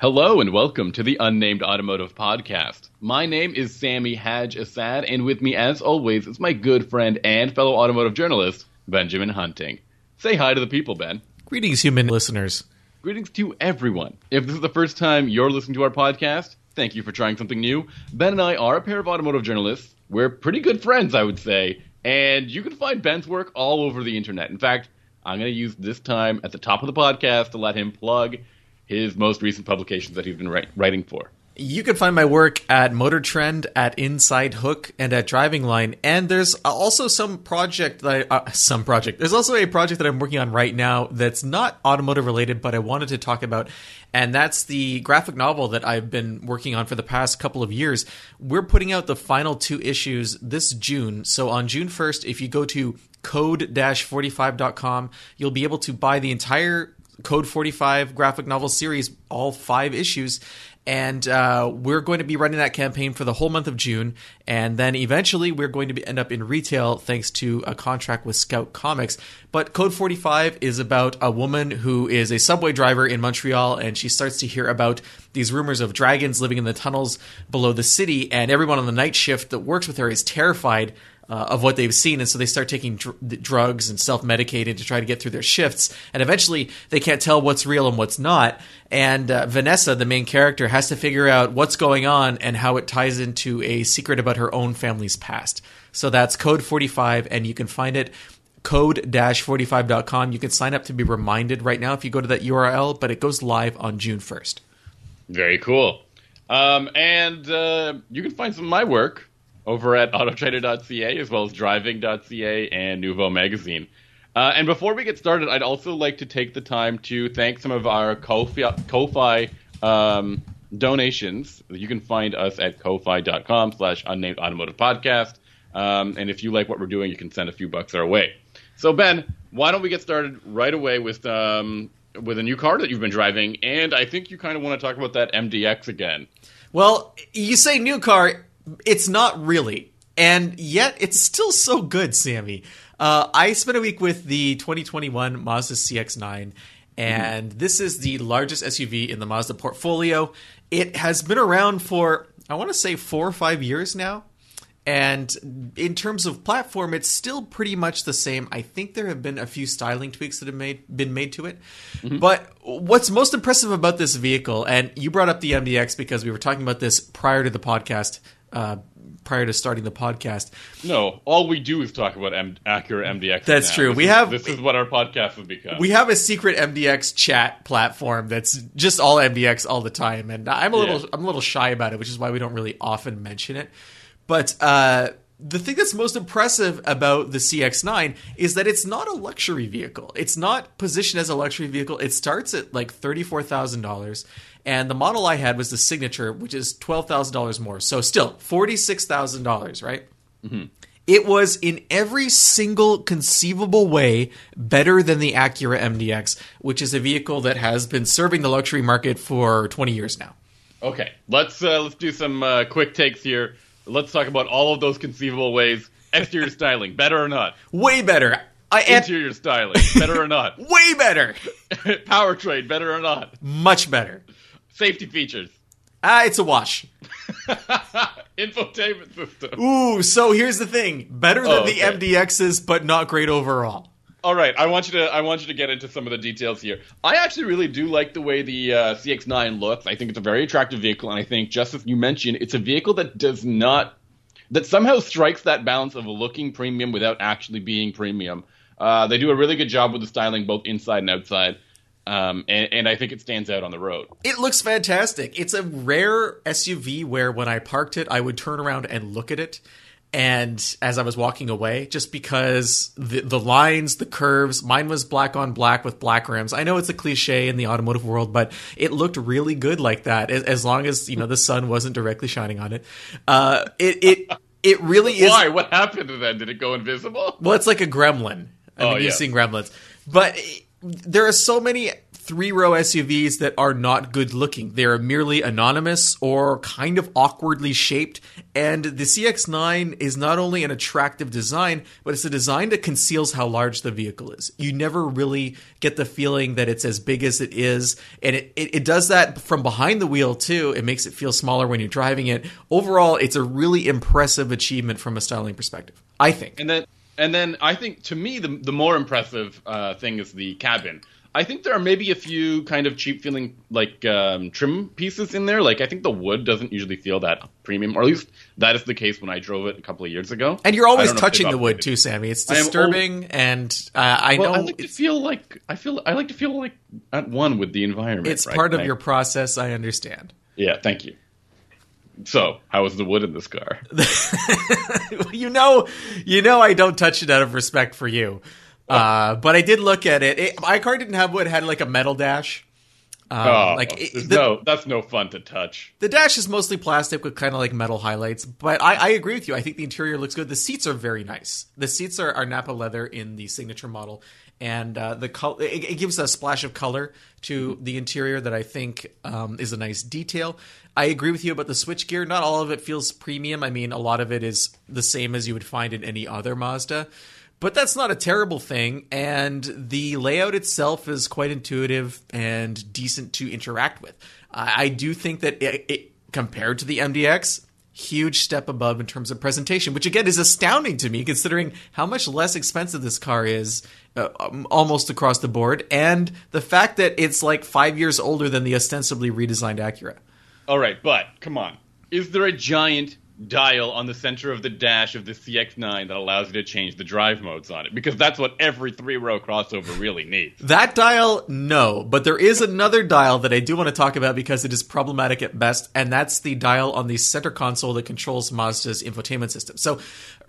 Hello and welcome to the Unnamed Automotive Podcast. My name is Sami Haj-Assaad, and with me, as always, is my good friend and fellow automotive journalist, Benjamin Hunting. Say hi to the people, Ben. Greetings, human listeners. Greetings to everyone. If this is the first time you're listening to our podcast, thank you for trying something new. Ben and I are a pair of automotive journalists. We're pretty good friends, I would say, and you can find Ben's work all over the internet. In fact, I'm going to use this time at the top of the podcast to let him plug his most recent publications that he's been write- writing for. You can find my work at Motor Trend, at Inside Hook, and at Driving Line. And there's also some project that I, uh, some project. There's also a project that I'm working on right now that's not automotive related, but I wanted to talk about, and that's the graphic novel that I've been working on for the past couple of years. We're putting out the final two issues this June. So on June 1st, if you go to code-45.com, you'll be able to buy the entire Code 45 graphic novel series, all five issues. And uh, we're going to be running that campaign for the whole month of June. And then eventually we're going to be, end up in retail thanks to a contract with Scout Comics. But Code 45 is about a woman who is a subway driver in Montreal and she starts to hear about these rumors of dragons living in the tunnels below the city. And everyone on the night shift that works with her is terrified uh, of what they've seen, and so they start taking dr- drugs and self-medicating to try to get through their shifts. And eventually, they can't tell what's real and what's not. And uh, Vanessa, the main character, has to figure out what's going on and how it ties into a secret about her own family's past. So that's Code 45, and you can find it code-45.com. You can sign up to be reminded right now if you go to that URL, but it goes live on June 1st. Very cool. Um, and uh, you can find some of my work over at autotrader.ca as well as driving.ca and Nuvo Magazine. Uh, and before we get started, I'd also like to take the time to thank some of our Ko-fi, Ko-fi um, donations. You can find us at ko-fi.com slash unnamed automotive podcast. Um, and if you like what we're doing, you can send a few bucks our way. So, Ben, why don't we get started right away with um, with a new car that you've been driving? And I think you kind of want to talk about that MDX again. Well, you say new car, it's not really. And yet, it's still so good, Sammy. Uh, I spent a week with the 2021 Mazda CX9, and mm-hmm. this is the largest SUV in the Mazda portfolio. It has been around for, I want to say, four or five years now. And in terms of platform, it's still pretty much the same. I think there have been a few styling tweaks that have made been made to it. Mm-hmm. But what's most impressive about this vehicle, and you brought up the MDX because we were talking about this prior to the podcast, uh, prior to starting the podcast. No, all we do is talk about M- Acura MDX. That's now. true. This we is, have this is what our podcast has become. We have a secret MDX chat platform that's just all MDX all the time, and I'm a little Yeah. I'm a little shy about it, which is why we don't really often mention it. But uh, the thing that's most impressive about the CX9 is that it's not a luxury vehicle. It's not positioned as a luxury vehicle. It starts at like thirty-four thousand dollars, and the model I had was the Signature, which is twelve thousand dollars more. So still forty-six thousand dollars, right? It was in every single conceivable way better than the Acura MDX, which is a vehicle that has been serving the luxury market for 20 years now. Okay, let's uh, let's do some uh, quick takes here. Let's talk about all of those conceivable ways. Exterior styling, better or not? Way better. I Interior styling, better or not? way better. Powertrain, better or not? Much better. Safety features, Ah, it's a wash. infotainment system. Ooh, so here's the thing. Better than Oh, the. MDXs, but not great overall. All right, I want you to I want you to get into some of the details here. I actually really do like the way the uh, CX-9 looks. I think it's a very attractive vehicle, and I think just as you mentioned, it's a vehicle that does not that somehow strikes that balance of looking premium without actually being premium. Uh, they do a really good job with the styling, both inside and outside, um, and, and I think it stands out on the road. It looks fantastic. It's a rare SUV where when I parked it, I would turn around and look at it. And as I was walking away, just because the, the lines, the curves, mine was black on black with black rims. I know it's a cliche in the automotive world, but it looked really good like that. As, as long as you know the sun wasn't directly shining on it, uh, it it it really is. Why? What happened to that? Did it go invisible? Well, it's like a gremlin. I Oh, mean, you've seen gremlins, but there are so many three row SUVs that are not good looking. They're merely anonymous or kind of awkwardly shaped. And the CX9 is not only an attractive design, but it's a design that conceals how large the vehicle is. You never really get the feeling that it's as big as it is. And it, it, it does that from behind the wheel too. It makes it feel smaller when you're driving it. Overall, it's a really impressive achievement from a styling perspective, I think. And then, and then I think to me the the more impressive uh, thing is the cabin. I think there are maybe a few kind of cheap feeling like um, trim pieces in there. Like I think the wood doesn't usually feel that premium, or at least that is the case when I drove it a couple of years ago. And you're always I don't know if touching the wood too, Sammy. It's disturbing, and uh, I Well, know I like to feel like I feel I like to feel like at one with the environment. it's right? part of I- your process. I understand. Yeah, thank you. So, how was the wood in this car? you know, you know, I don't touch it out of respect for you. Uh, but I did look at it. it. My car didn't have wood; it had like a metal dash. Um, oh, like it- the, no, that's no fun to touch. the dash is mostly plastic with kind of like metal highlights. But I, I agree with you. I think the interior looks good. The seats are very nice. The seats are, are Nappa leather in the signature model, and uh, the col- it, it gives a splash of color to the interior that I think um, is a nice detail. I agree with you about the switchgear. Not all of it feels premium. I mean, a lot of it is the same as you would find in any other Mazda. But that's not a terrible thing, and the layout itself is quite intuitive and decent to interact with. I, I do think that it, it, compared to the MDX, huge step above in terms of presentation, which again is astounding to me considering how much less expensive this car is uh, um, almost across the board, and the fact that it's like five years older than the ostensibly redesigned Acura. All right, but come on. Is there a giant dial on the center of the dash of the CX9 that allows you to change the drive modes on it? Because that's what every three row crossover really needs. That dial, no. But there is another dial that I do want to talk about because it is problematic at best, and that's the dial on the center console that controls Mazda's infotainment system. So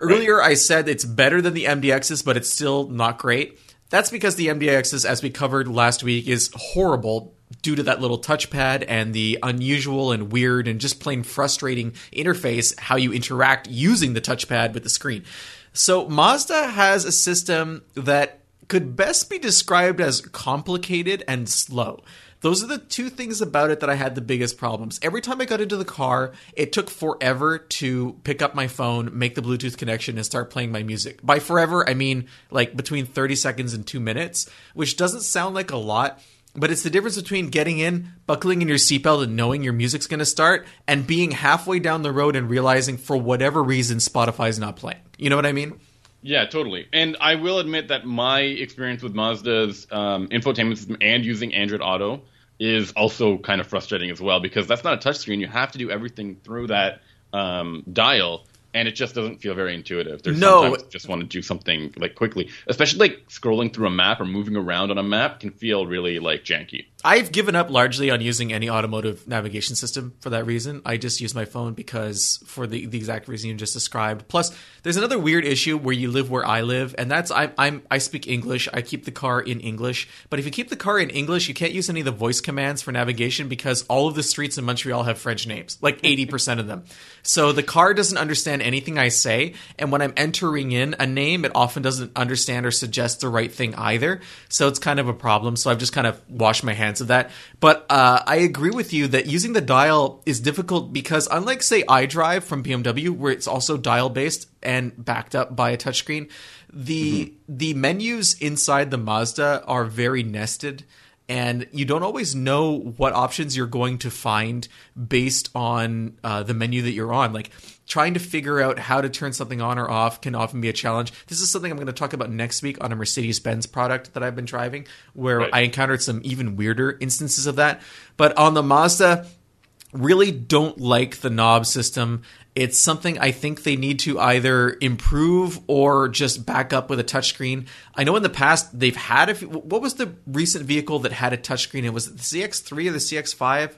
earlier I said it's better than the MDX's, but it's still not great. That's because the MDX's, as we covered last week, is horrible due to that little touchpad and the unusual and weird and just plain frustrating interface how you interact using the touchpad with the screen. So Mazda has a system that could best be described as complicated and slow. Those are the two things about it that I had the biggest problems. Every time I got into the car, it took forever to pick up my phone, make the Bluetooth connection, and start playing my music. By forever, I mean like between 30 seconds and two minutes, which doesn't sound like a lot, but it's the difference between getting in, buckling in your seatbelt, and knowing your music's going to start, and being halfway down the road and realizing for whatever reason Spotify's not playing. You know what I mean? Yeah, totally. And I will admit that my experience with Mazda's um, infotainment system and using Android Auto is also kind of frustrating as well because that's not a touchscreen. You have to do everything through that um, dial, and it just doesn't feel very intuitive. There's No. sometimes you just want to do something like quickly, especially like scrolling through a map or moving around on a map can feel really like janky. I've given up largely on using any automotive navigation system for that reason. I just use my phone because for the, the exact reason you just described. Plus, there's another weird issue where you live where I live, and that's I'm, I'm I speak English. I keep the car in English, but if you keep the car in English, you can't use any of the voice commands for navigation because all of the streets in Montreal have French names, like 80% of them. So the car doesn't understand anything I say, and when I'm entering in a name, it often doesn't understand or suggest the right thing either. So it's kind of a problem. So I've just kind of washed my hands of that. But uh, I agree with you that using the dial is difficult because, unlike, say, iDrive from BMW, where it's also dial based and backed up by a touchscreen, the the menus inside the Mazda are very nested. And you don't always know what options you're going to find based on uh, the menu that you're on. Like trying to figure out how to turn something on or off can often be a challenge. This is something I'm going to talk about next week on a Mercedes Benz product that I've been driving, where Right. I encountered some even weirder instances of that. But on the Mazda, really don't like the knob system. It's something I think they need to either improve or just back up with a touchscreen. I know in the past they've had a. few- What was the recent vehicle that had a touchscreen? It was it the CX3 or the CX5?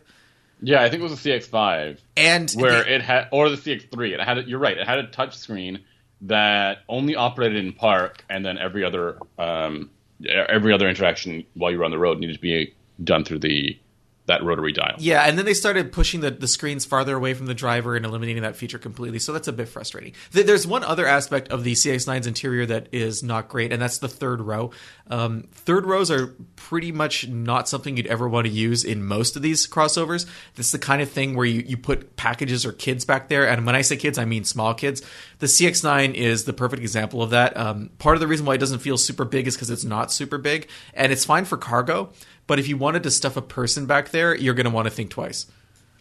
Yeah, I think it was the CX5 And where it had, or the CX3. It had. You're right. It had a touchscreen that only operated in park, and then every other um, every other interaction while you were on the road needed to be done through the that rotary dial. Yeah, and then they started pushing the, the screens farther away from the driver and eliminating that feature completely. So that's a bit frustrating. There's one other aspect of the CX9's interior that is not great, and that's the third row. Um, third rows are pretty much not something you'd ever want to use in most of these crossovers. It's the kind of thing where you, you put packages or kids back there, and when I say kids, I mean small kids. The CX9 is the perfect example of that. Um, part of the reason why it doesn't feel super big is because it's not super big, and it's fine for cargo. But if you wanted to stuff a person back there, you're going to want to think twice.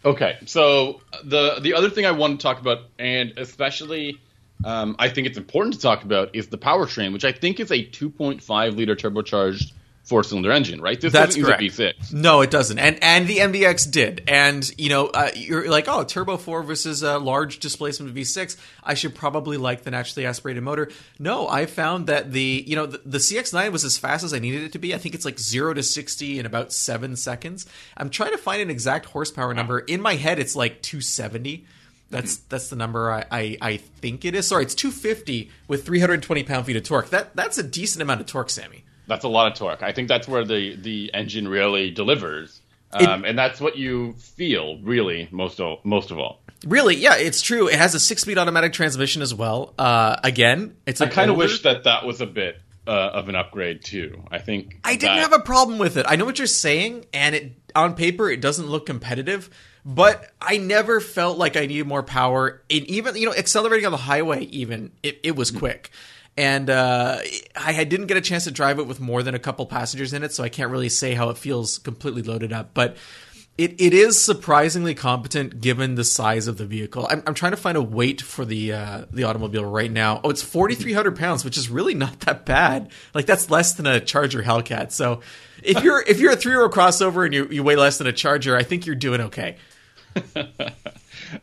Okay, so the the other thing I want to talk about, and especially um, I think it's important to talk about, is the powertrain, which I think is a 2.5 liter turbocharged four cylinder engine, right? This That's correct. V6. No, it doesn't. And and the MDX did. And you know, uh, you're like, oh, turbo four versus a large displacement V6. I should probably like the naturally aspirated motor. No, I found that the you know the, the CX9 was as fast as I needed it to be. I think it's like zero to sixty in about seven seconds. I'm trying to find an exact horsepower number. In my head, it's like 270. That's that's the number I, I, I, think it is. Sorry, it's 250 with 320 pound feet of torque. That that's a decent amount of torque, Sammy. That's a lot of torque. I think that's where the the engine really delivers, um, it, and that's what you feel really most of most of all. Really, yeah, it's true. It has a six speed automatic transmission as well. Uh, again, it's. I kind of wish that that was a bit uh, of an upgrade too. I think I didn't have a problem with it. I know what you're saying, and it on paper it doesn't look competitive, but I never felt like I needed more power. And even you know, accelerating on the highway, even it, it was quick and uh, I didn't get a chance to drive it with more than a couple passengers in it, so I can't really say how it feels completely loaded up. But it, it is surprisingly competent given the size of the vehicle. I'm, I'm trying to find a weight for the uh, the automobile right now. Oh, it's 4,300 pounds, which is really not that bad. Like that's less than a Charger Hellcat. So if you're if you're a three row crossover and you you weigh less than a Charger, I think you're doing okay.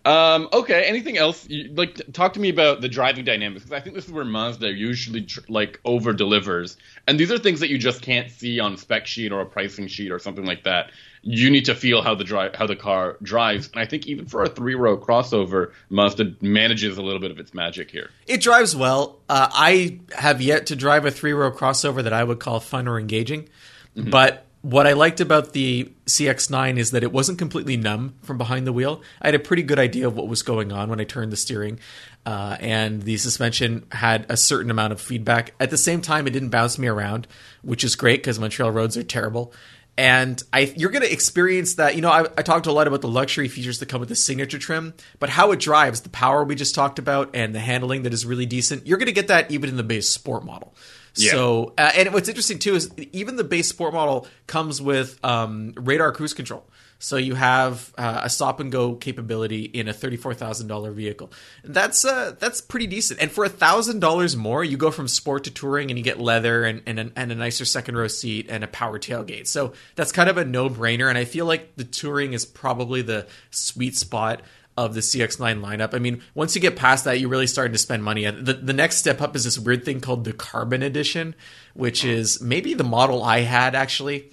Um, okay. Anything else? You, like, talk to me about the driving dynamics because I think this is where Mazda usually tr- like over delivers, and these are things that you just can't see on spec sheet or a pricing sheet or something like that. You need to feel how the drive how the car drives, and I think even for a three row crossover, Mazda manages a little bit of its magic here. It drives well. Uh, I have yet to drive a three row crossover that I would call fun or engaging, mm-hmm. but what I liked about the CX9 is that it wasn't completely numb from behind the wheel. I had a pretty good idea of what was going on when I turned the steering, uh, and the suspension had a certain amount of feedback. At the same time, it didn't bounce me around, which is great because Montreal roads are terrible. And I, you're going to experience that. You know, I, I talked a lot about the luxury features that come with the signature trim, but how it drives, the power we just talked about, and the handling that is really decent. You're going to get that even in the base sport model. So, uh, and what's interesting too is even the base sport model comes with um, radar cruise control. So you have uh, a stop and go capability in a thirty-four thousand dollar vehicle. That's uh, that's pretty decent. And for thousand dollars more, you go from sport to touring, and you get leather and and and a nicer second row seat and a power tailgate. So that's kind of a no brainer. And I feel like the touring is probably the sweet spot of the CX9 lineup. I mean, once you get past that, you're really starting to spend money. The, the next step up is this weird thing called the Carbon Edition, which is maybe the model I had actually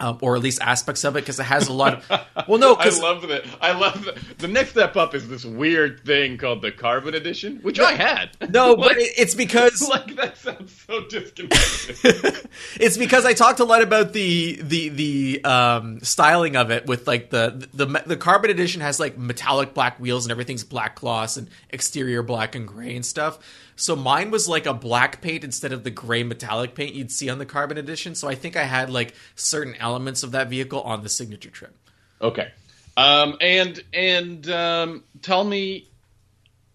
um, or at least aspects of it, because it has a lot of. Well, no, I love that. I love that. The next step up is this weird thing called the Carbon Edition, which no, I had. No, like, but it's because like that sounds so disconnected. it's because I talked a lot about the the the um, styling of it with like the, the the Carbon Edition has like metallic black wheels and everything's black gloss and exterior black and gray and stuff. So mine was like a black paint instead of the gray metallic paint you'd see on the Carbon Edition. So I think I had like certain elements of that vehicle on the signature trim. Okay. Um, and and um, tell me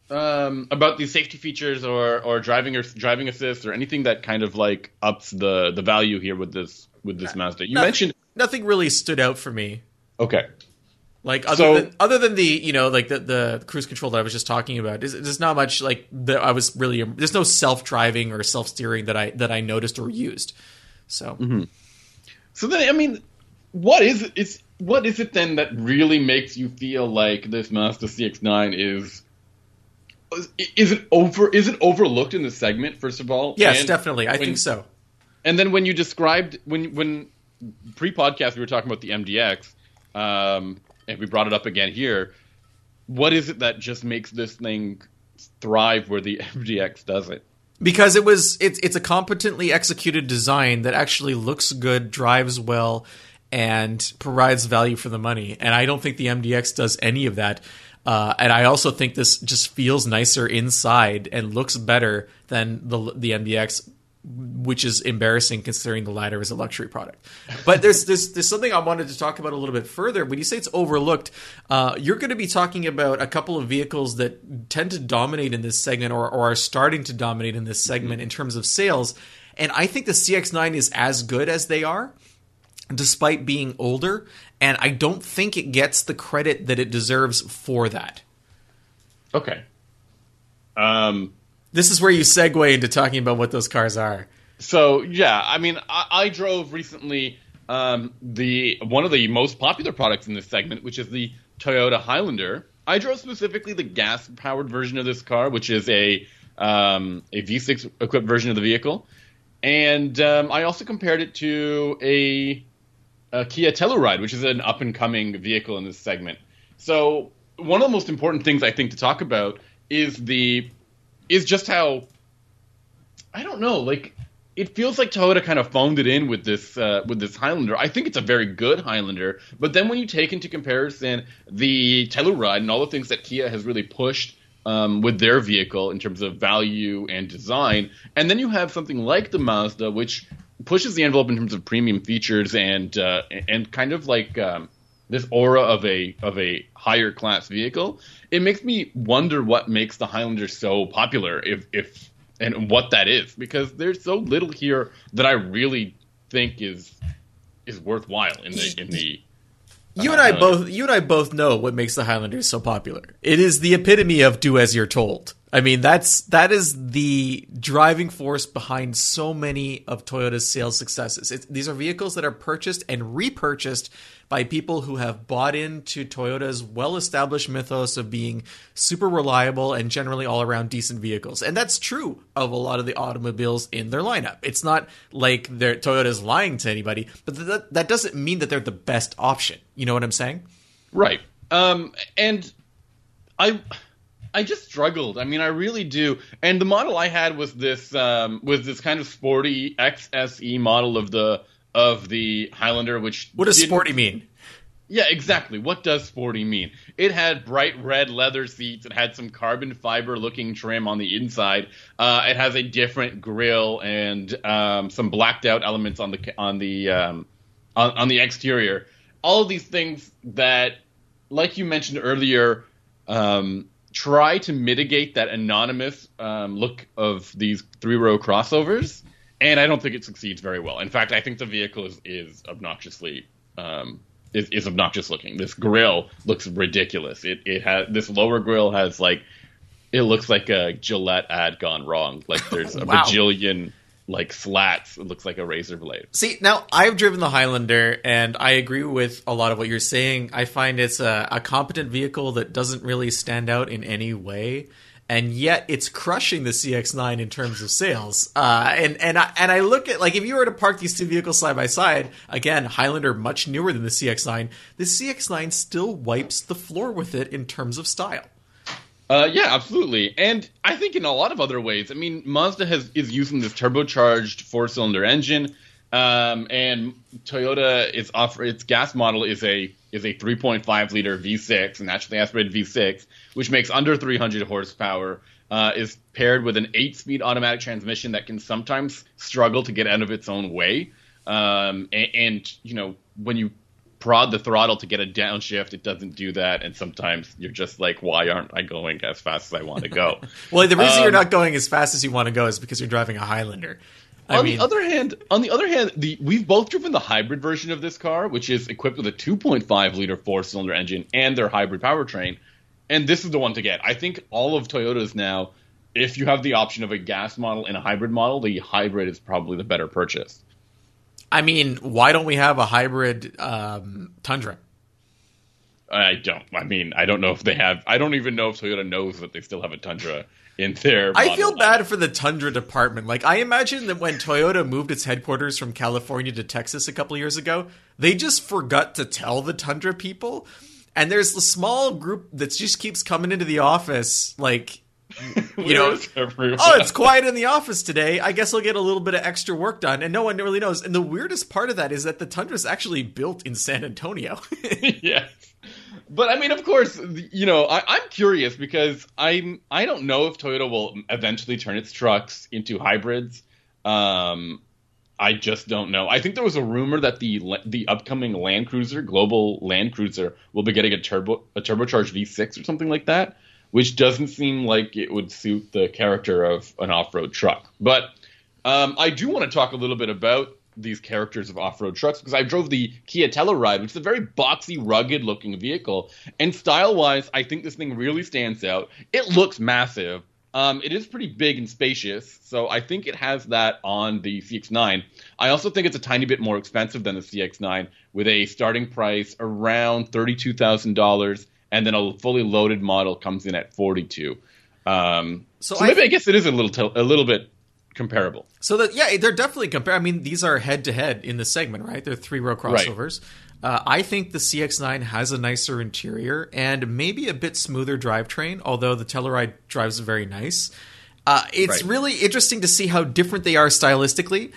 um, about these safety features or or driving or driving assist or anything that kind of like ups the the value here with this with this Mazda. You nothing, mentioned nothing really stood out for me. Okay. Like other so, than other than the you know like the, the cruise control that I was just talking about, there's, there's not much like that I was really there's no self driving or self steering that I that I noticed or used. So, mm-hmm. So then I mean, what is it? It's what is it then that really makes you feel like this Mazda CX-9 is is it over is it overlooked in the segment first of all? Yes, and definitely. I when, think so. And then when you described when when pre-podcast we were talking about the MDX. Um, and we brought it up again here. What is it that just makes this thing thrive where the MDX doesn't? Because it was it's it's a competently executed design that actually looks good, drives well, and provides value for the money. And I don't think the MDX does any of that. Uh, and I also think this just feels nicer inside and looks better than the the MDX, which is embarrassing considering the latter is a luxury product. But there's there's there's something I wanted to talk about a little bit further. When you say it's overlooked, uh, you're going to be talking about a couple of vehicles that tend to dominate in this segment or, or are starting to dominate in this segment in terms of sales. And I think the CX9 is as good as they are despite being older, and I don't think it gets the credit that it deserves for that. Okay. Um, This is where you segue into talking about what those cars are. so yeah, I mean, I, I drove recently um, the one of the most popular products in this segment, which is the Toyota Highlander. I drove specifically the gas-powered version of this car, which is a um, a V6 equipped version of the vehicle, and um, I also compared it to a, a Kia Telluride, which is an up-and-coming vehicle in this segment. So one of the most important things I think to talk about is the is just how I don't know, like it feels like Toyota kind of phoned it in with this uh, with this Highlander. I think it's a very good Highlander, but then when you take into comparison the Telluride and all the things that Kia has really pushed um, with their vehicle in terms of value and design, and then you have something like the Mazda, which pushes the envelope in terms of premium features and uh, and kind of like um, this aura of a of a higher class vehicle. It makes me wonder what makes the Highlander so popular, if if and what that is, because there's so little here that I really think is is worthwhile in the in the. You and I both you and I both know what makes the Highlanders so popular. It is the epitome of do as you're told. I mean, that's that is the driving force behind so many of Toyota's sales successes. It's, these are vehicles that are purchased and repurchased by people who have bought into Toyota's well-established mythos of being super reliable and generally all around decent vehicles. And that's true of a lot of the automobiles in their lineup. It's not like Toyota's lying to anybody, but that that doesn't mean that they're the best option. You know what I'm saying? Right. Um, and I I just struggled. I mean, I really do. And the model I had was this um, was this kind of sporty XSE model of the of the Highlander, which What does sporty mean? Yeah, exactly. What does sporty mean? It had bright red leather seats. It had some carbon fiber looking trim on the inside. Uh, it has a different grill and um, some blacked out elements on the on the um, on, on the exterior. All of these things that, like you mentioned earlier, um, try to mitigate that anonymous um, look of these three row crossovers. And I don't think it succeeds very well. In fact, I think the vehicle is, is obnoxiously um, is, is obnoxious looking. This grill looks ridiculous. It it has this lower grill has like it looks like a Gillette ad gone wrong. Like there's a Wow. bajillion like slats. It looks like a razor blade. See, now I've driven the Highlander, and I agree with a lot of what you're saying. I find it's a, a competent vehicle that doesn't really stand out in any way, and yet it's crushing the CX-9 in terms of sales. Uh, and and I, and I look at like if you were to park these two vehicles side by side, again, Highlander much newer than the CX-9, the CX-9 still wipes the floor with it in terms of style. Uh, yeah, absolutely. And I think in a lot of other ways. I mean, Mazda has is using this turbocharged four cylinder engine, um, and Toyota is offer its gas model is a is a 3.5 liter V6, a naturally aspirated V6, which makes under 300 horsepower. Uh, is paired with an eight speed automatic transmission that can sometimes struggle to get out of its own way. Um, and, and you know when you prod the throttle to get a downshift, it doesn't do that, and sometimes you're just like, why aren't I going as fast as I want to go? Well, the reason Um, you're not going as fast as you want to go is because you're driving a Highlander. I on mean, the other hand, on the other hand, the we've both driven the hybrid version of this car, which is equipped with a 2.5 liter four cylinder engine and their hybrid powertrain, and this is the one to get. I think all of Toyotas now, if you have the option of a gas model and a hybrid model, the hybrid is probably the better purchase. I mean, why don't we have a hybrid um, Tundra? I don't. I mean, I don't know if they have. I don't even know if Toyota knows that they still have a Tundra in their. I feel line. bad for the Tundra department. Like, I imagine that when Toyota moved its headquarters from California to Texas a couple years ago, they just forgot to tell the Tundra people. And there's a small group that just keeps coming into the office, like, you know, oh, it's quiet in the office today. I guess I'll get a little bit of extra work done, and no one really knows. And the weirdest part of that is that the Tundra is actually built in San Antonio. yeah But I mean, of course, you know, I, I'm curious because I'm I don't know if Toyota will eventually turn its trucks into hybrids. Um, I just don't know. I think there was a rumor that the the upcoming Land Cruiser, global Land Cruiser, will be getting a turbo a turbocharged V6 or something like that, which doesn't seem like it would suit the character of an off-road truck. But um, I do want to talk a little bit about these characters of off-road trucks because I drove the Kia Telluride, which is a very boxy, rugged-looking vehicle, and style-wise, I think this thing really stands out. It looks massive. Um, it is pretty big and spacious, so I think it has that on the CX9. I also think it's a tiny bit more expensive than the CX9, with a starting price around thirty-two thousand dollars, and then a fully loaded model comes in at forty-two. Um, So so, I- maybe I guess it is a little t- a little bit comparable. So that yeah, they're definitely compare. I mean, these are head to head in the segment, right? They're three row crossovers. Uh, I think the CX9 has a nicer interior and maybe a bit smoother drivetrain, although the Telluride drives very nice. Uh, it's Right. really interesting to see how different they are stylistically.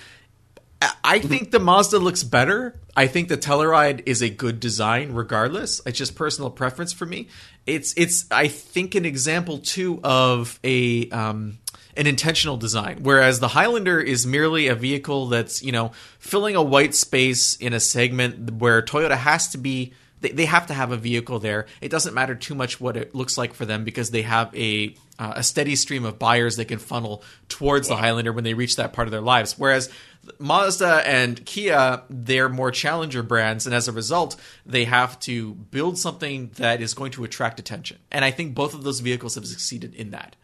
I- I think the Mazda looks better. I think the Telluride is a good design, regardless. It's just personal preference for me. It's it's I think an example too of a um, an intentional design, whereas the Highlander is merely a vehicle that's you know filling a white space in a segment where Toyota has to be. They, they have to have a vehicle there. It doesn't matter too much what it looks like for them because they have a uh, a steady stream of buyers they can funnel towards the Highlander when they reach that part of their lives. Whereas Mazda and Kia, they're more challenger brands, and as a result, they have to build something that is going to attract attention. And I think both of those vehicles have succeeded in that.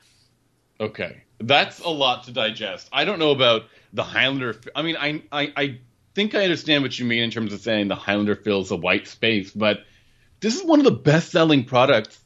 Okay, that's a lot to digest. I don't know about the Highlander. I mean, I, I I think I understand what you mean in terms of saying the Highlander fills a white space, but this is one of the best-selling products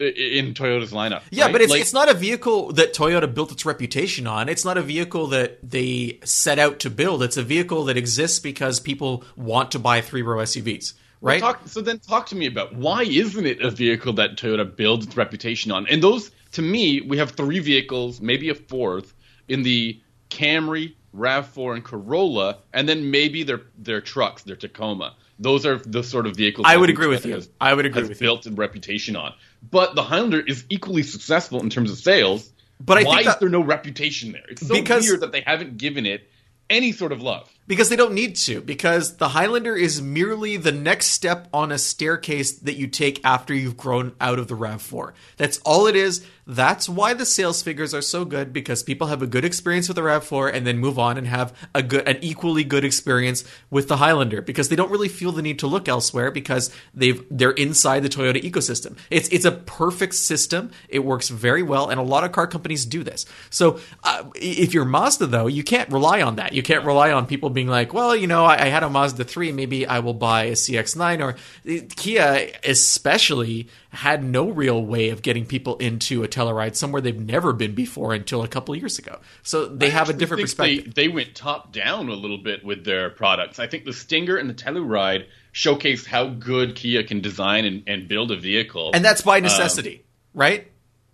i- i- in Toyota's lineup. Yeah, right? but it's Like, it's not a vehicle that Toyota built its reputation on. It's not a vehicle that they set out to build. It's a vehicle that exists because people want to buy three row SUVs, right? Talk, so then talk to me about why isn't it a vehicle that Toyota builds its reputation on? And those, to me, we have three vehicles, maybe a fourth, in the Camry, RAV4, and Corolla, and then maybe their their trucks, their Tacoma. Those are the sort of vehicles I would agree with you. has- I would agree has with you. built a reputation on. But the Highlander is equally successful in terms of sales. But I why think is there no reputation there? It's so Because- weird that they haven't given it any sort of love. Because they don't need to. Because the Highlander is merely the next step on a staircase that you take after you've grown out of the RAV4. That's all it is. That's why the sales figures are so good because people have a good experience with the RAV4 and then move on and have a good, an equally good experience with the Highlander because they don't really feel the need to look elsewhere because they've they're inside the Toyota ecosystem. It's it's a perfect system. It works very well, and a lot of car companies do this. So uh, if you're Mazda though, you can't rely on that. You can't rely on people being like, well, you know, I, I had a Mazda three, maybe I will buy a CX9 or eh, Kia, especially had no real way of getting people into a Telluride somewhere they've never been before until a couple years ago. So they I have a different perspective. They, they went top down a little bit with their products. I think the Stinger and the Telluride showcased how good Kia can design and, and build a vehicle. and that's by um, necessity, right?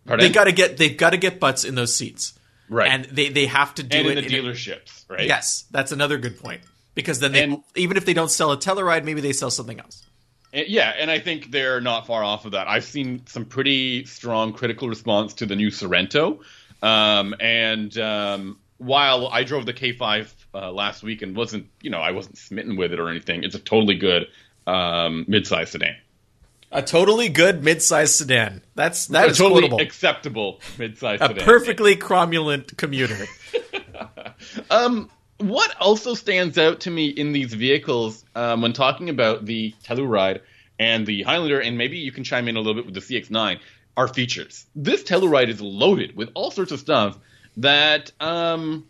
Pardon? They got to get they've got to get butts in those seats, Right. And they they have to do and it in the in a- dealerships, right? Yes, that's another good point. Because then they, And- even if they don't sell a Telluride, maybe they sell something else. And- yeah, and I think they're not far off of that. I've seen some pretty strong critical response to the new Sorento, um, and um, while I drove the K5 uh, last week and wasn't, you know, I wasn't smitten with it or anything, it's a totally good um, midsize sedan. A totally good mid-sized sedan. That's that a is totally quotable. acceptable midsize a sedan. perfectly cromulent commuter. Um, what also stands out to me in these vehicles um, when talking about the Telluride and the Highlander, and maybe you can chime in a little bit with the CX9, are features. This Telluride is loaded with all sorts of stuff that um,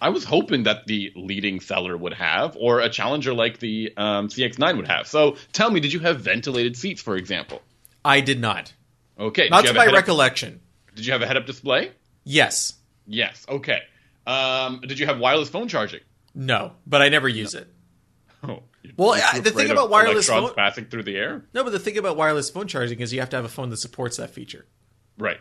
I was hoping that the leading seller would have, or a challenger like the um, CX9 would have. So tell me, did you have ventilated seats, for example? I did not. Okay. Not to my recollection. Did you have a head-up display? Yes. Yes. Okay. Um, did you have wireless phone charging? No, but I never use it. Oh, Well, I- the thing about wireless phone- passing through the air, No, but the thing about wireless phone charging is you have to have a phone that supports that feature. right?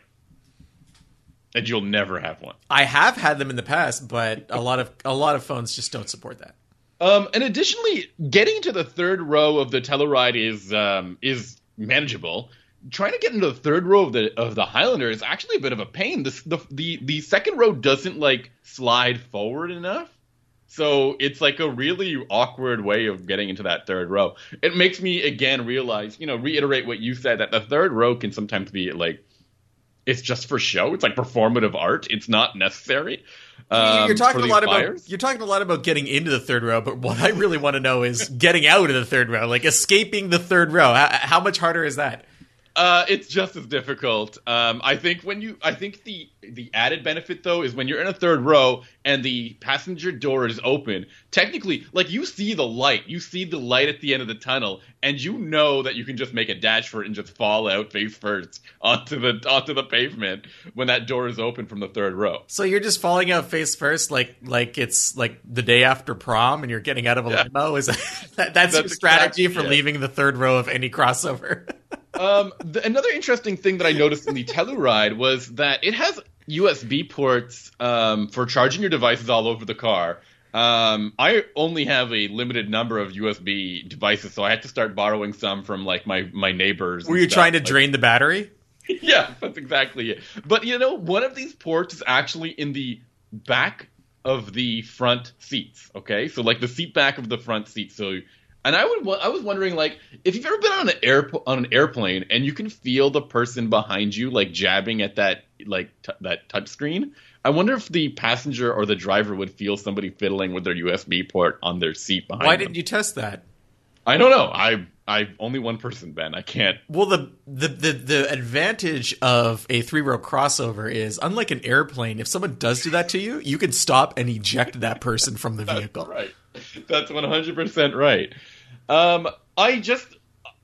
And you'll never have one. I have had them in the past, but a lot of a lot of phones just don't support that. Um, and additionally, getting to the third row of the Telluride is um, is manageable. Trying to get into the third row of the of the Highlander is actually a bit of a pain. This, the the the second row doesn't like slide forward enough, so it's like a really awkward way of getting into that third row. It makes me again realize, you know, reiterate what you said that the third row can sometimes be like it's just for show. It's like performative art. It's not necessary. Um, you're talking a lot buyers. about you're talking a lot about getting into the third row, but what I really want to know is getting out of the third row, like escaping the third row. How, how much harder is that? Uh, it's just as difficult. Um, I think when you, I think the the added benefit though is when you're in a third row and the passenger door is open. Technically, like you see the light, you see the light at the end of the tunnel, and you know that you can just make a dash for it and just fall out face first onto the onto the pavement when that door is open from the third row. So you're just falling out face first, like like it's like the day after prom, and you're getting out of a Yeah. limo. Is that, that that's, your strategy for it. leaving the third row of any crossover? Um, the, another interesting thing that I noticed in the Telluride was that it has USB ports um, for charging your devices all over the car. Um, I only have a limited number of USB devices, so I had to start borrowing some from like my my neighbors. Were you stuff. trying to Like- drain the battery? yeah, that's exactly it. But you know, one of these ports is actually in the back of the front seats. Okay, so like the seat back of the front seat. So, and I would, I was wondering, like, if you've ever been on an air on an airplane and you can feel the person behind you like jabbing at that like t- that touch screen. I wonder if the passenger or the driver would feel somebody fiddling with their USB port on their seat behind. Why them. didn't you test that? I don't know. I I only one person, Ben. I can't. Well, the, the the the advantage of a three row crossover is, unlike an airplane, if someone does do that to you, you can stop and eject that person from the vehicle. Right. That's 100% right. Um, I just,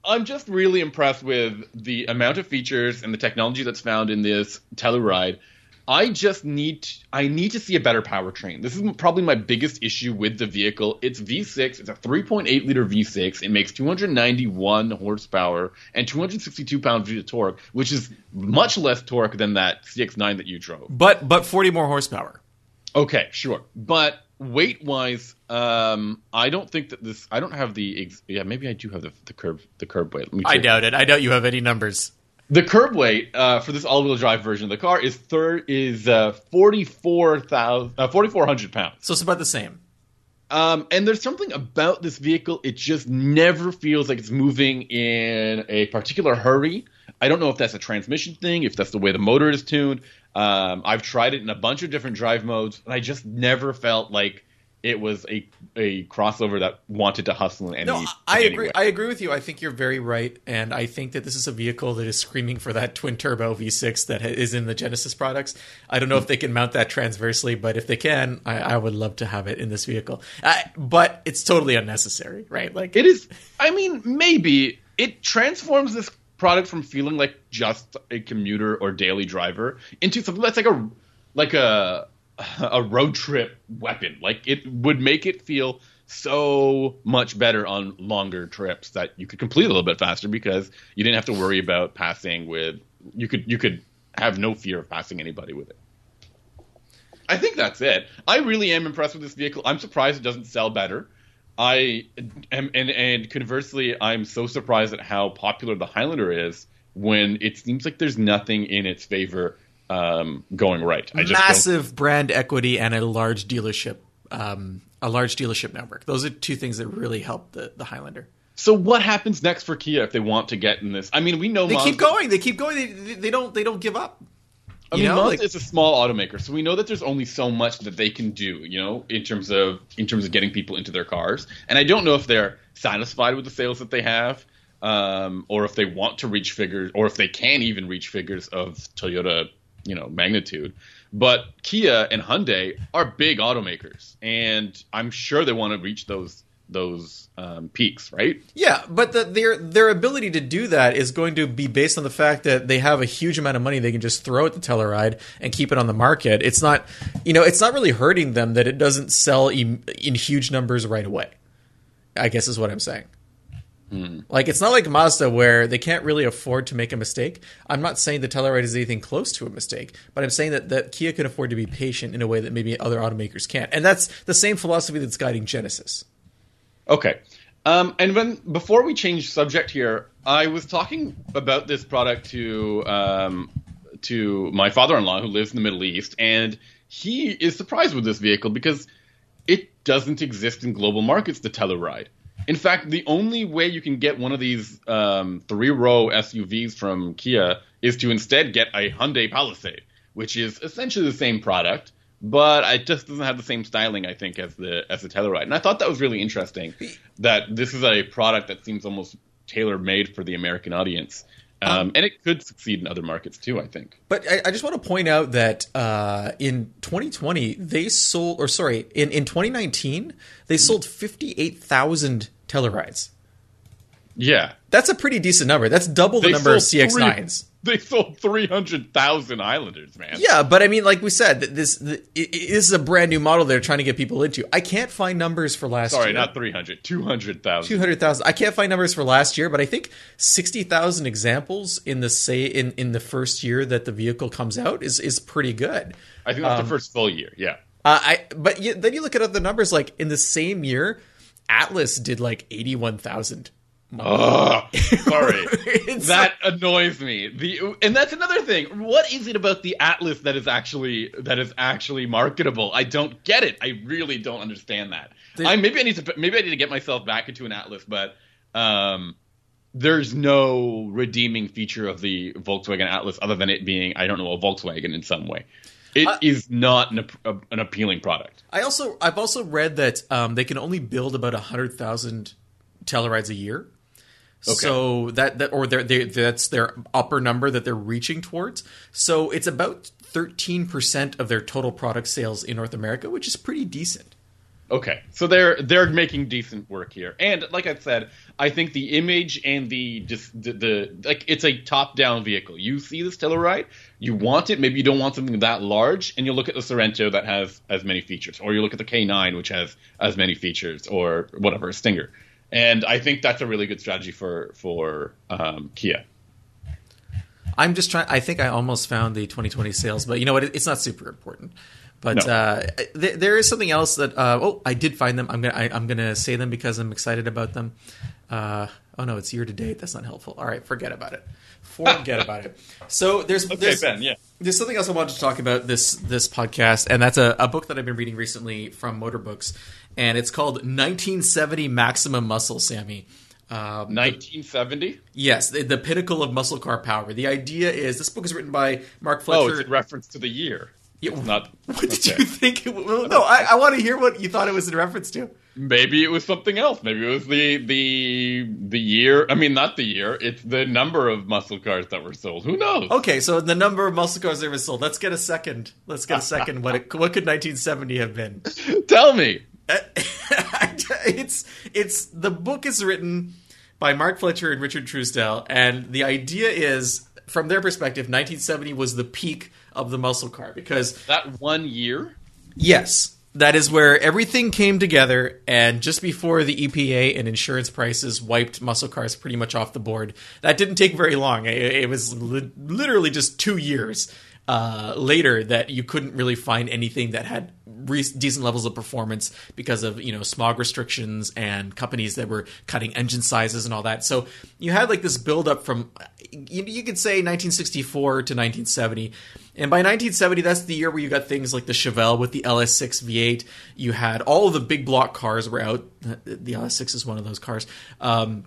I'm just really impressed with the amount of features and the technology that's found in this Telluride. I just need, I need to see a better powertrain. This is probably my biggest issue with the vehicle. It's V6. It's a 3.8 liter V6. It makes 291 horsepower and 262 pound feet of torque, which is much less torque than that CX9 that you drove. But but forty more horsepower. Okay, sure. But weight wise, um, I don't think that this. I don't have the. Ex- yeah, maybe I do have the, the curb the curb weight. Let me I doubt it. I doubt you have any numbers. The curb weight uh, for this all wheel drive version of the car is third is uh, forty four thousand uh, forty four hundred pounds. So it's about the same. Um, and there's something about this vehicle; it just never feels like it's moving in a particular hurry. I don't know if that's a transmission thing, if that's the way the motor is tuned. Um, I've tried it in a bunch of different drive modes, and I just never felt like it was a a crossover that wanted to hustle in any. No, I any agree. way. I agree with you. I think you're very right, and I think that this is a vehicle that is screaming for that twin turbo V6 that is in the Genesis products. I don't know if they can mount that transversely, but if they can, I, I would love to have it in this vehicle. I, but it's totally unnecessary, right? Like It is. I mean, maybe it transforms this product from feeling like just a commuter or daily driver into something that's like a like a a road trip weapon. Like it would make it feel so much better on longer trips that you could complete a little bit faster because you didn't have to worry about passing with you could you could have no fear of passing anybody with it. I think that's it. I really am impressed with this vehicle. I'm surprised it doesn't sell better. I am, and and conversely, I'm so surprised at how popular the Highlander is when it seems like there's nothing in its favor um, going right. I just don't- massive brand equity and a large dealership, um, a large dealership network. Those are two things that really help the, the Highlander. So what happens next for Kia if they want to get in this? I mean, we know They Mazda, keep going. They keep going. They, they don't. They don't give up. I You mean, know, like- is a small automaker, so we know that there's only so much that they can do, you know, in terms of in terms of getting people into their cars. And I don't know if they're satisfied with the sales that they have, um, or if they want to reach figures, or if they can even reach figures of Toyota, you know, magnitude. But Kia and Hyundai are big automakers, and I'm sure they want to reach those those um, peaks, right? Yeah, but the, their their ability to do that is going to be based on the fact that they have a huge amount of money they can just throw at the Telluride and keep it on the market. It's not, you know, it's not really hurting them that it doesn't sell in, in huge numbers right away. I guess is what I'm saying. Like it's not like Mazda where they can't really afford to make a mistake. I'm not saying the Telluride is anything close to a mistake, but I'm saying that, that Kia can afford to be patient in a way that maybe other automakers can't. And that's the same philosophy that's guiding Genesis. Okay. Um, and when before we change subject here, I was talking about this product to um, to my father-in-law who lives in the Middle East, and he is surprised with this vehicle because it doesn't exist in global markets. The Telluride. In fact, the only way you can get one of these um, three-row SUVs from Kia is to instead get a Hyundai Palisade, which is essentially the same product, but it just doesn't have the same styling, I think, as the as the Telluride. And I thought that was really interesting that this is a product that seems almost tailor-made for the American audience. Um, and it could succeed in other markets too, I think. But I, I just want to point out that uh, in 2020 they sold, or sorry, in, in 2019 they sold 58,000 Tellurides. Yeah, That's a pretty decent number. That's double the number of CX9s. They sold three hundred thousand Islanders, man. Yeah, but I mean, like we said, th- this th- it- it is a brand new model they're trying to get people into. I can't find numbers for last Sorry, year. not 300, 200,000. Two hundred thousand. I can't find numbers for last year, but I think sixty thousand examples in the say in, in the first year that the vehicle comes out is is pretty good. I think that's Um, the first full year. Yeah. Uh, I but you, then you look at other numbers like in the same year, Atlas did like eighty one thousand. Ugh, sorry. That annoys me. The and that's another thing. What is it about the Atlas that is actually that is actually marketable? I don't get it. I really don't understand that. I maybe I need to maybe I need to get myself back into an Atlas, but um there's no redeeming feature of the Volkswagen Atlas other than it being I don't know a Volkswagen in some way. It is not an, ap- an appealing product. I also I've also read that um, they can only build about hundred thousand Tellurides a year. So that that or they that's their upper number that they're reaching towards. So it's about thirteen percent of their total product sales in North America, which is pretty decent. Okay, so they're they're making decent work here, and like I said, I think the image and the just the, the like it's a top down vehicle. You see this Telluride, you want it. Maybe you don't want something that large, and you look at the Sorento that has as many features, or you look at the K9 which has as many features, or whatever Stinger. And I think that's a really good strategy for for um, Kia. I'm just trying. I think I almost found the 2020 sales, but you know what? It's not super important. But No. uh, th- there is something else that. Uh, oh, I did find them. I'm gonna. I, I'm gonna say them because I'm excited about them. Uh, oh no, it's year to date. That's not helpful. All right, forget about it. Forget about it. So there's Okay, there's, Ben. Yeah. there's something else I wanted to talk about this this podcast, and that's a, a book that I've been reading recently from Motor Books, and it's called 1970 Maximum Muscle, Sami. Um, 1970. Yes, the, the pinnacle of muscle car power. The idea is this book is written by Mark Oh, Fletcher. it's in reference to the year. Yeah, not. what did you think? It, well, no, I, I want to hear what you thought it was in reference to. Maybe it was something else. Maybe it was the the the year. I mean, not the year. It's the number of muscle cars that were sold. Who knows? Okay, so the number of muscle cars that were sold. Let's get a second. Let's get a second. What it, what could 1970 have been? Tell me. Uh, it's it's the book is written by Mark Fletcher and Richard Truesdell, and the idea is from their perspective, 1970 was the peak of the muscle car because That one year. Yes, that is where everything came together, and just before the EPA and insurance prices wiped muscle cars pretty much off the board. That didn't take very long. It, it was li- literally just two years uh, later that you couldn't really find anything that had re- decent levels of performance because of you know smog restrictions and companies that were cutting engine sizes and all that. So you had like this buildup from you, you could say 1964 to 1970. And by 1970, that's the year where you got things like the Chevelle with the LS6 V8. You had all of the big block cars were out. The LS6 is one of those cars. Um,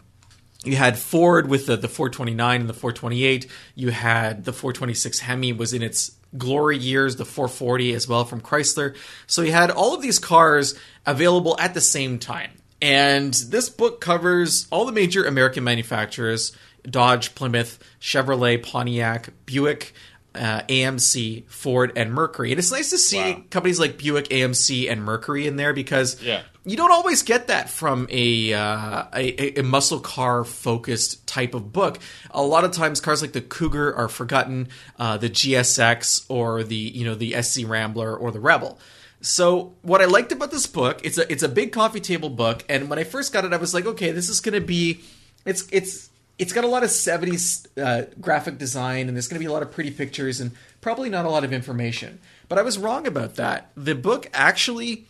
you had Ford with the, the 429 and the 428. You had the 426 Hemi was in its glory years, the 440 as well from Chrysler. So you had all of these cars available at the same time. And this book covers all the major American manufacturers Dodge, Plymouth, Chevrolet, Pontiac, Buick, uh, AMC, Ford, and Mercury. And it's nice to see Wow. companies like Buick, AMC, and Mercury in there because Yeah. you don't always get that from a, uh, a a muscle car focused type of book. A lot of times, cars like the Cougar are forgotten, uh, the GSX or the you know the SC Rambler or the Rebel. So what I liked about this book, it's a it's a big coffee table book, and when I first got it, I was like, okay, this is going to be it's it's it's got a lot of 70s uh, graphic design and there's going to be a lot of pretty pictures and probably not a lot of information but i was wrong about that the book actually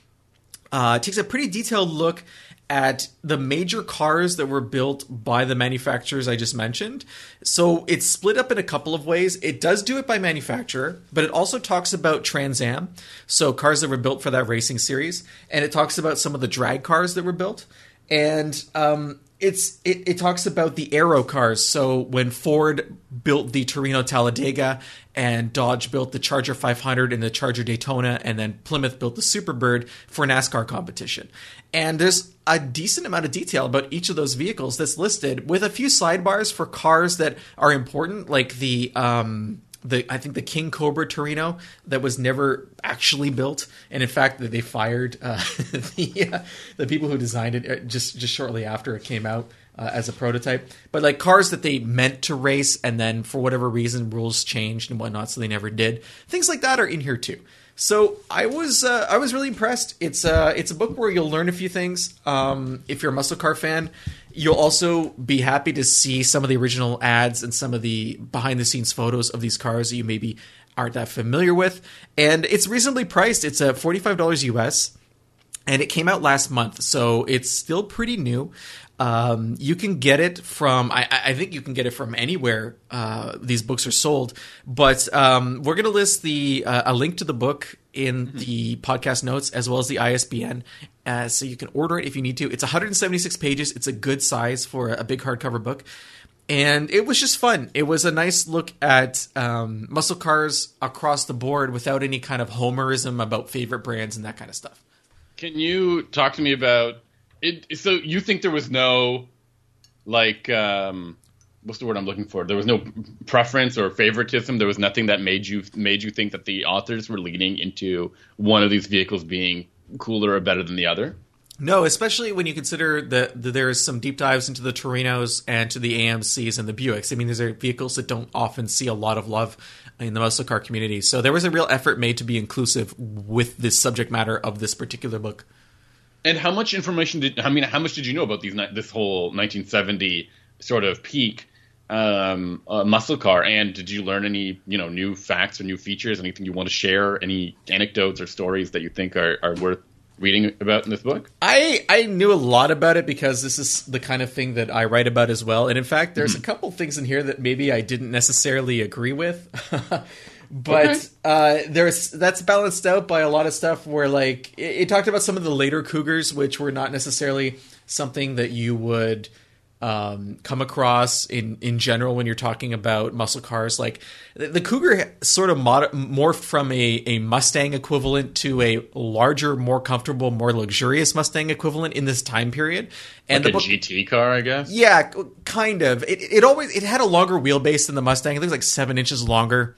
uh, takes a pretty detailed look at the major cars that were built by the manufacturers I just mentioned. So it's split up in a couple of ways. It does do it by manufacturer, but it also talks about Trans Am, so cars that were built for that racing series, and it talks about some of the drag cars that were built. And um, it's it, it talks about the aero cars. So when Ford built the Torino Talladega and Dodge built the Charger 500 and the Charger Daytona, and then Plymouth built the Superbird for NASCAR competition. And there's a decent amount of detail about each of those vehicles that's listed, with a few sidebars for cars that are important, like the um, the I think the King Cobra Torino that was never actually built, and in fact that they fired uh, the uh, the people who designed it uh, just just shortly after it came out uh, as a prototype. But like cars that they meant to race, and then for whatever reason rules changed and whatnot, so they never did. Things like that are in here too. So I was uh, I was really impressed. It's uh, it's a book where you'll learn a few things. Um, if you're a muscle car fan, you'll also be happy to see some of the original ads and some of the behind the scenes photos of these cars that you maybe aren't that familiar with. And it's reasonably priced. It's a forty five dollars US, and it came out last month, so it's still pretty new. Um, you can get it from, I, I, think you can get it from anywhere uh, these books are sold. But um, we're going to list the uh, a link to the book in mm-hmm. the podcast notes as well as the ISBN. Uh, so you can order it if you need to. It's 176 pages. It's a good size for a big hardcover book. And it was just fun. It was a nice look at um, muscle cars across the board without any kind of homerism about favorite brands and that kind of stuff. Can you talk to me about it, so you think there was no like um, what's the word I'm looking for? There was no preference or favoritism. There was nothing that made you made you think that the authors were leaning into one of these vehicles being cooler or better than the other. No, especially when you consider that the, there's some deep dives into the Torinos and to the AMCs and the Buicks. I mean, these are vehicles that don't often see a lot of love in the muscle car community. So there was a real effort made to be inclusive with this subject matter of this particular book. And how much information did I mean? How much did you know about these this whole 1970 sort of peak um, uh, muscle car? And did you learn any you know new facts or new features? Anything you want to share? Any anecdotes or stories that you think are, are worth reading about in this book? I I knew a lot about it because this is the kind of thing that I write about as well. And in fact, there's mm-hmm. a couple things in here that maybe I didn't necessarily agree with. but okay. uh, there's that's balanced out by a lot of stuff where like it, it, talked about some of the later cougars which were not necessarily something that you would um, come across in in general when you're talking about muscle cars like the, the cougar sort of mod- morphed from a, a mustang equivalent to a larger more comfortable more luxurious mustang equivalent in this time period and like the book, gt car i guess yeah kind of it, it always it had a longer wheelbase than the mustang i think it was like seven inches longer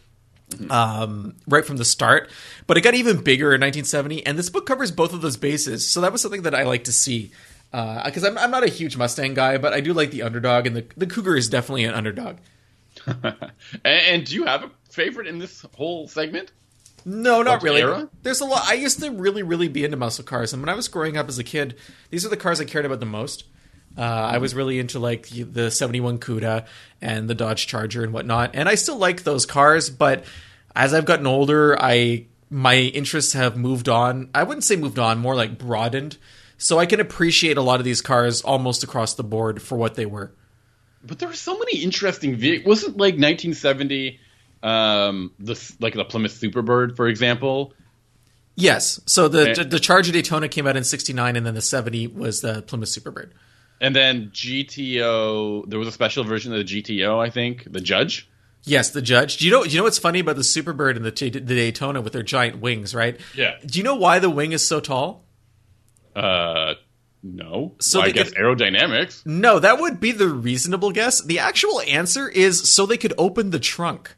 um, right from the start. But it got even bigger in 1970, and this book covers both of those bases. So that was something that I like to see. Because uh, I'm, I'm not a huge Mustang guy, but I do like the underdog, and the, the Cougar is definitely an underdog. and, and, do you have a favorite in this whole segment? No, not really. Era? There's a lot. I used to really, really be into muscle cars, and when I was growing up as a kid, these are the cars I cared about the most. Uh, I was really into like the 71 Cuda and the Dodge Charger and whatnot, and I still like those cars. But as I've gotten older, I my interests have moved on. I wouldn't say moved on, more like broadened. So I can appreciate a lot of these cars almost across the board for what they were. But there were so many interesting vehicles. Wasn't like 1970, um, the like the Plymouth Superbird, for example. Yes. So the and, the Charger Daytona came out in '69, and then the '70 was the Plymouth Superbird. And then GTO, there was a special version of the GTO, I think, the Judge. Yes, the Judge. Do you know? Do you know what's funny about the Superbird and the, the Daytona with their giant wings? Right? Yeah. Do you know why the wing is so tall? Uh, no. So well, I guess could, aerodynamics. No, that would be the reasonable guess. The actual answer is so they could open the trunk.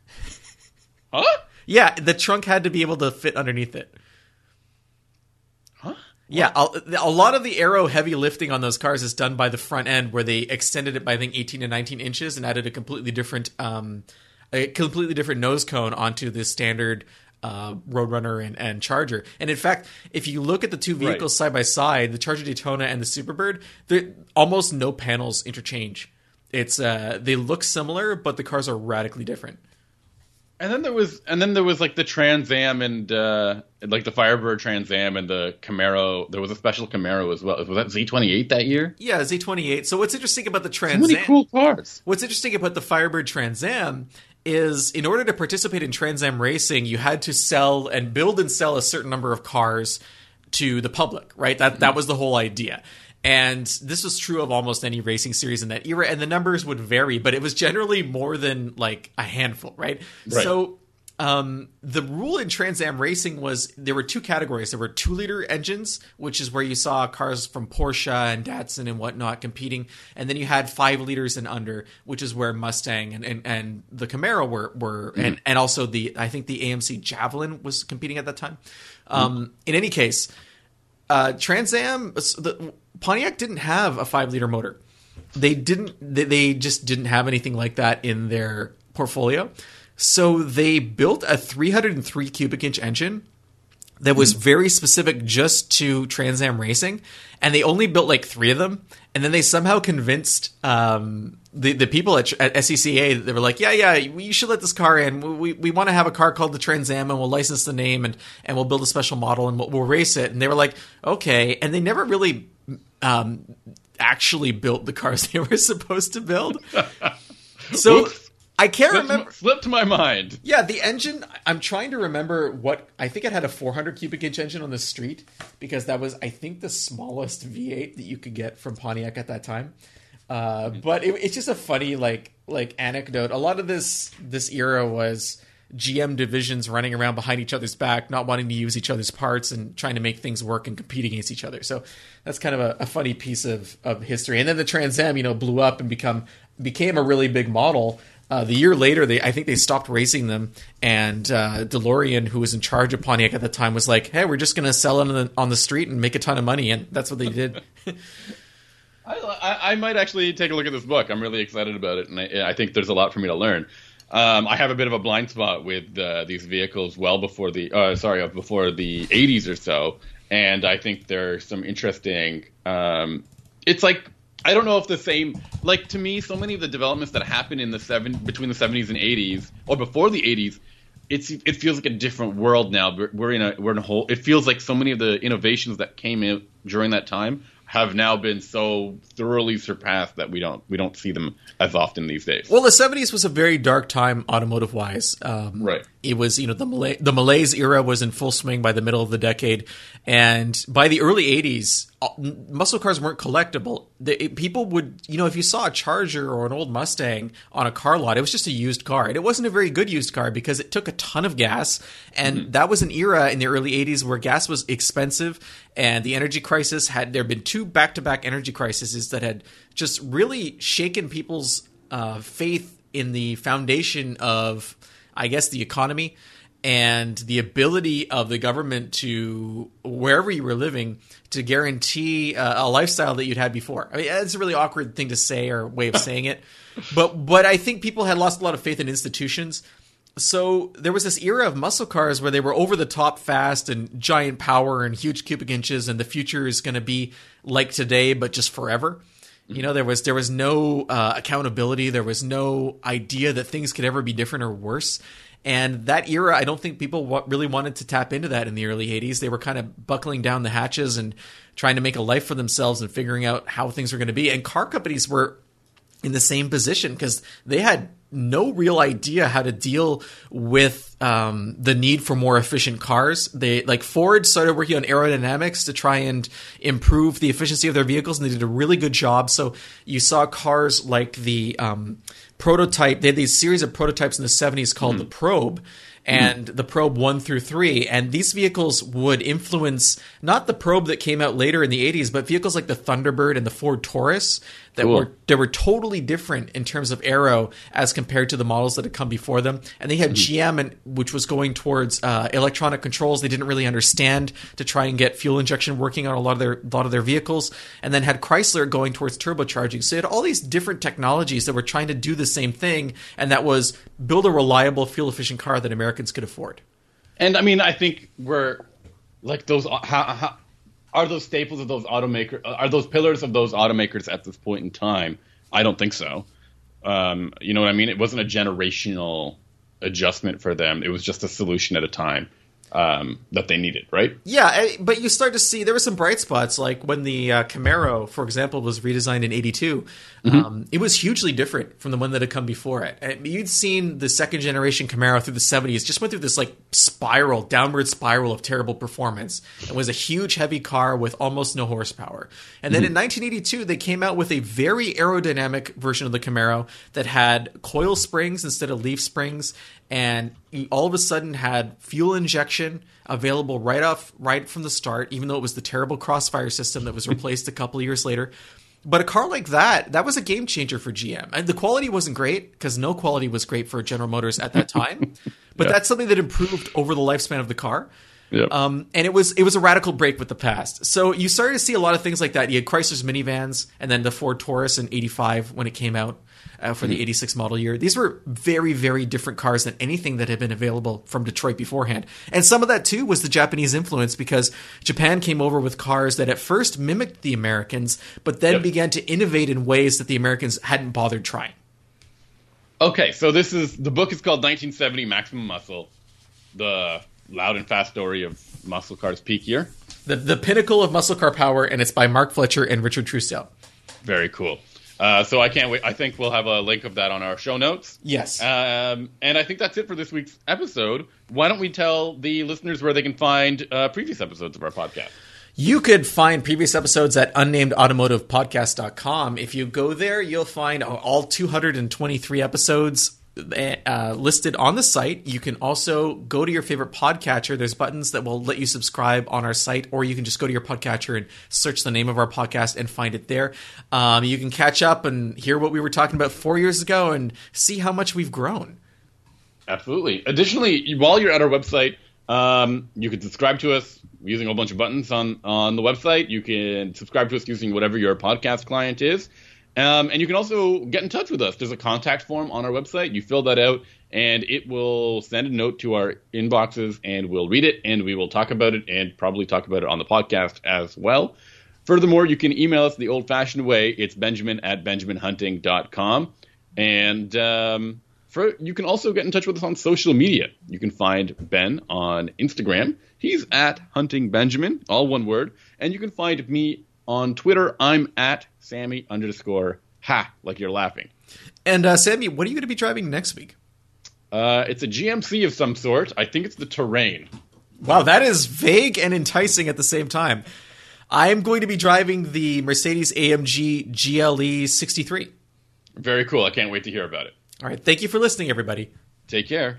Huh? Yeah, the trunk had to be able to fit underneath it. Huh? Yeah, a, a, lot of the aero heavy lifting on those cars is done by the front end, where they extended it by I think 18 to 19 inches and added a completely different, um, a completely different nose cone onto the standard uh, Roadrunner and, and Charger. And in fact, if you look at the two vehicles right. side by side, the Charger Daytona and the Superbird, there almost no panels interchange. it's uh, they look similar, but the cars are radically different. And then there was, and then there was like the Trans Am and uh, like the Firebird Trans Am and the Camaro. There was a special Camaro as well. Was that Z28 that year? Yeah, Z28. So what's interesting about the Trans So many Am? cool cars. What's interesting about the Firebird Trans Am is in order to participate in Trans Am racing, you had to sell and build and sell a certain number of cars to the public, right? That that mm-hmm. was the whole idea. And this was true of almost any racing series in that era, and the numbers would vary, but it was generally more than like a handful, right? Right. So um, the rule in Trans Am racing was there were two categories. There were two liter engines, which is where you saw cars from Porsche and Datsun and whatnot competing, and then you had five liters and under, which is where Mustang and, and, and the Camaro were were and, and also the I think the AMC Javelin was competing at that time. Um, in any case, uh, Trans Am the Pontiac didn't have a five liter motor. They didn't. They, they just didn't have anything like that in their portfolio. So they built a 303 cubic inch engine that was very specific just to Trans Am racing, and they only built like three of them. And then they somehow convinced um, the the people at, at SCCA. They were like, "Yeah, yeah, you should let this car in. We we want to have a car called the Trans Am, and we'll license the name, and and we'll build a special model, and we'll, we'll race it." And they were like, "Okay," and they never really um, actually built the cars they were supposed to build. So. I can't Slipped, remember. slipped my mind. Yeah, the engine. I'm trying to remember what I think it had a 400 cubic inch engine on the street because that was, I think, the smallest V8 that you could get from Pontiac at that time. Uh, but it, it's just a funny like like anecdote. A lot of this this era was GM divisions running around behind each other's back, not wanting to use each other's parts and trying to make things work and compete against each other. So that's kind of a, a funny piece of, of history. And then the Trans Am, you know, blew up and become became a really big model. Uh, the year later, they I think they stopped racing them, and uh, DeLorean, who was in charge of Pontiac at the time, was like, "Hey, we're just going to sell it on the, on the street and make a ton of money," and that's what they did. I, I, might actually take a look at this book. I'm really excited about it, and I, I think there's a lot for me to learn. Um, I have a bit of a blind spot with uh, these vehicles well before the uh, sorry uh, before the 80s or so, and I think there's some interesting. Um, it's like I don't know if the same like to me so many of the developments that happened in the seven between the 70s and 80s or before the 80s. It's it feels like a different world now. We're, we're in a we're in a whole. It feels like so many of the innovations that came in during that time have now been so thoroughly surpassed that we don't we don't see them as often these days. Well, the '70s was a very dark time automotive wise. Um, Right. It was, you know, the Malay, the Malaise era was in full swing by the middle of the decade, and by the early '80s, uh, muscle cars weren't collectible. The, it- people would, you know, if you saw a Charger or an old Mustang on a car lot, it was just a used car, and it wasn't a very good used car because it took a ton of gas, and that was an era in the early '80s where gas was expensive, and the energy crisis had there been two back-to-back energy crises that had just really shaken people's uh, faith in the foundation of, I guess, the economy and the ability of the government to wherever you were living to guarantee uh, a lifestyle that you'd had before. I mean, it's a really awkward thing to say or way of saying it, but but I think people had lost a lot of faith in institutions. So there was this era of muscle cars where they were over the top fast and giant power and huge cubic inches, and the future is going to be like today, but just forever. You know, there was there was no uh, accountability. There was no idea that things could ever be different or worse. And that era, I don't think people wa- really wanted to tap into that in the early '80s. They were kind of buckling down the hatches and trying to make a life for themselves and figuring out how things were going to be. And car companies were in the same position because they had no real idea how to deal with um, the need for more efficient cars. They like Ford started working on aerodynamics to try and improve the efficiency of their vehicles, and they did a really good job. So you saw cars like the um, prototype. They had these series of prototypes in the '70s called the Probe. And the Probe 1 through 3. And these vehicles would influence not the Probe that came out later in the 80s, but vehicles like the Thunderbird and the Ford Taurus that Cool. were they were totally different in terms of aero as compared to the models that had come before them. And they had GM, and which was going towards uh, electronic controls. They didn't really understand to try and get fuel injection working on a lot of their lot of their vehicles. And then had Chrysler going towards turbocharging. So you had all these different technologies that were trying to do the same thing, and that was build a reliable, fuel efficient car that Americans could afford. And I mean, I think we're like those. How, how, are those staples of those automakers? Are those pillars of those automakers at this point in time? I don't think so. Um, you know what I mean? It wasn't a generational adjustment for them. It was just a solution at a time um, that they needed, right? Yeah, eh, but you start to see there were some bright spots, like when the uh, Camaro, for example, was redesigned in '82. Mm-hmm. Um, it was hugely different from the one that had come before it. And you'd seen the second generation Camaro through the '70s just went through this like spiral, downward spiral of terrible performance. It was a huge, heavy car with almost no horsepower. And then mm-hmm. in 1982, they came out with a very aerodynamic version of the Camaro that had coil springs instead of leaf springs and all of a sudden had fuel injection available right off right from the start even though it was the terrible crossfire system that was replaced a couple of years later but a car like that that was a game changer for gm and the quality wasn't great because no quality was great for general motors at that time but yeah. that's something that improved over the lifespan of the car Yep. Um, and it was it was a radical break with the past. So you started to see a lot of things like that. You had Chrysler's minivans, and then the Ford Taurus in '85 when it came out uh, for the hmm. 86 model year. These were very, very different cars than anything that had been available from Detroit beforehand. And some of that, too, was the Japanese influence because Japan came over with cars that at first mimicked the Americans, but then yep. began to innovate in ways that the Americans hadn't bothered trying. Okay, so this is the book is called 1970 Maximum Muscle, the loud and fast story of muscle cars peak year. The, the pinnacle of muscle car power, and it's by Mark Fletcher and Richard Truesdell. Very cool. Uh, so I can't wait. I think we'll have a link of that on our show notes. Yes. Um, and I think that's it for this week's episode. Why don't we tell the listeners where they can find uh, previous episodes of our podcast? You could find previous episodes at unnamedautomotivepodcast.com. If you go there, you'll find all 223 episodes uh, listed on the site. You can also go to your favorite podcatcher. There's buttons that will let you subscribe on our site, or you can just go to your podcatcher and search the name of our podcast and find it there. Um, you can catch up and hear what we were talking about four years ago and see how much we've grown. Absolutely. Additionally, while you're at our website, um, you can subscribe to us using a whole bunch of buttons on on the website. You can subscribe to us using whatever your podcast client is. Um, and you can also get in touch with us. There's a contact form on our website. You fill that out, and it will send a note to our inboxes, and we'll read it, and we will talk about it, and probably talk about it on the podcast as well. Furthermore, you can email us the old fashioned way. It's benjamin at benjaminhunting.com. And um, for, you can also get in touch with us on social media. You can find Ben on Instagram. He's at Hunting Benjamin, all one word. And you can find me on Twitter, I'm at Sami underscore ha, like you're laughing. And uh, Sami, what are you going to be driving next week? Uh, it's a GMC of some sort. I think it's the Terrain. Wow, that is vague and enticing at the same time. I am going to be driving the Mercedes AMG GLE 63. Very cool. I can't wait to hear about it. All right. Thank you for listening, everybody. Take care.